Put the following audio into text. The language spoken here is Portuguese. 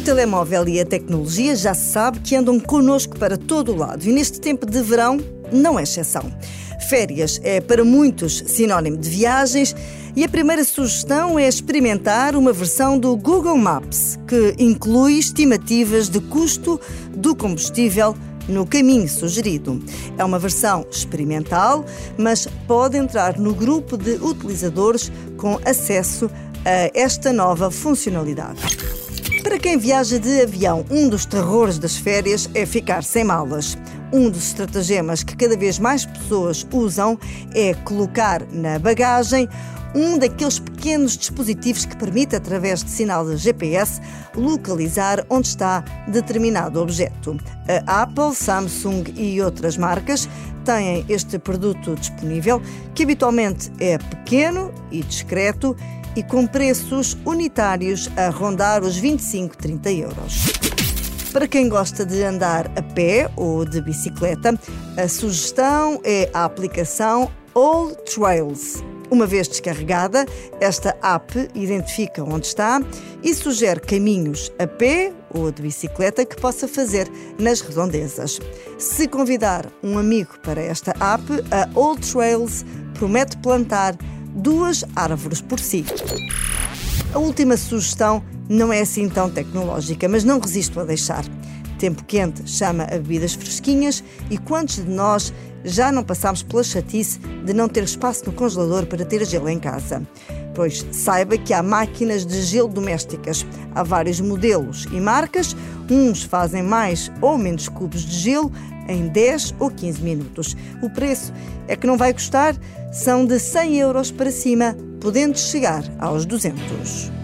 O telemóvel e a tecnologia já se sabe que andam connosco para todo o lado e neste tempo de verão não é exceção. Férias é para muitos sinónimo de viagens e a primeira sugestão é experimentar uma versão do Google Maps que inclui estimativas de custo do combustível no caminho sugerido. É uma versão experimental, mas pode entrar no grupo de utilizadores com acesso a esta nova funcionalidade. Para quem viaja de avião, um dos terrores das férias é ficar sem malas. Um dos estratagemas que cada vez mais pessoas usam é colocar na bagagem um daqueles pequenos dispositivos que permite, através de sinal de GPS, localizar onde está determinado objeto. A Apple, Samsung e outras marcas têm este produto disponível, que habitualmente é pequeno e discreto e com preços unitários a rondar os 25, 30 euros. Para quem gosta de andar a pé ou de bicicleta, a sugestão é a aplicação All Trails. Uma vez descarregada, esta app identifica onde está e sugere caminhos a pé ou de bicicleta que possa fazer nas redondezas. Se convidar um amigo para esta app, a All Trails promete plantar duas árvores por si. A última sugestão não é assim tão tecnológica, mas não resisto a deixar. Tempo quente chama a bebidas fresquinhas e quantos de nós já não passámos pela chatice de não ter espaço no congelador para ter gelo em casa? Pois saiba que há máquinas de gelo domésticas. Há vários modelos e marcas. Uns fazem mais ou menos cubos de gelo em 10 ou 15 minutos. O preço é que não vai custar, são de 100 euros para cima, podendo chegar aos 200.